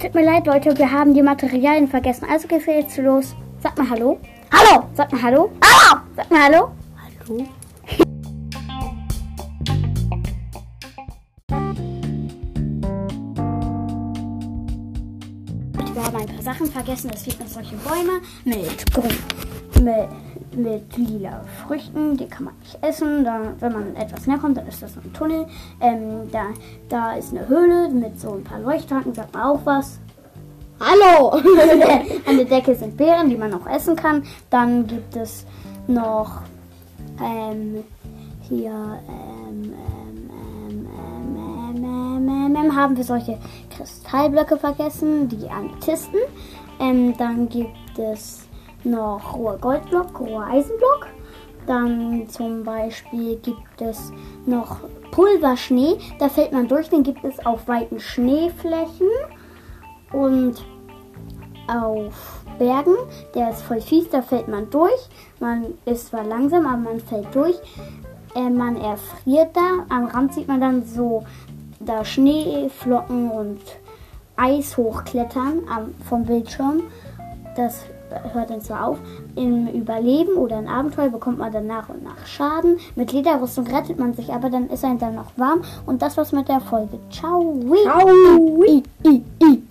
Tut mir leid, Leute, wir haben die Materialien vergessen. Also geht's jetzt los. Sag mal Hallo. Hallo! Sag mal Hallo. Hallo! Sag mal Hallo. Hallo. Wir haben ein paar Sachen vergessen. Es gibt noch solche Bäume mit grün, mit, mit lila Früchten. Die kann man nicht essen. Da, wenn man etwas näher kommt, dann ist das so ein Tunnel. Ähm, da, da ist eine Höhle mit so ein paar Leuchttanken. Sagt man auch was. Hallo! An der Decke sind Beeren, die man auch essen kann. Dann gibt es noch ähm, hier ähm, ähm, ähm, ähm, haben wir solche Kristallblöcke vergessen, die Amethysten. Ähm, dann gibt es noch rohe Goldblock, rohe Eisenblock. Dann zum Beispiel gibt es noch Pulverschnee. Da fällt man durch, den gibt es auf weiten Schneeflächen und auf Bergen. Der ist voll fies, da fällt man durch. Man ist zwar langsam, aber man fällt durch. Äh, man erfriert da. Am Rand sieht man dann so da Schneeflocken und Eis hochklettern am, vom Bildschirm. Das hört dann zwar auf. Im Überleben oder im Abenteuer bekommt man dann nach und nach Schaden. Mit Lederrüstung rettet man sich, aber dann ist einem dann noch warm. Und das war's mit der Folge. Ciao. Ciao. I.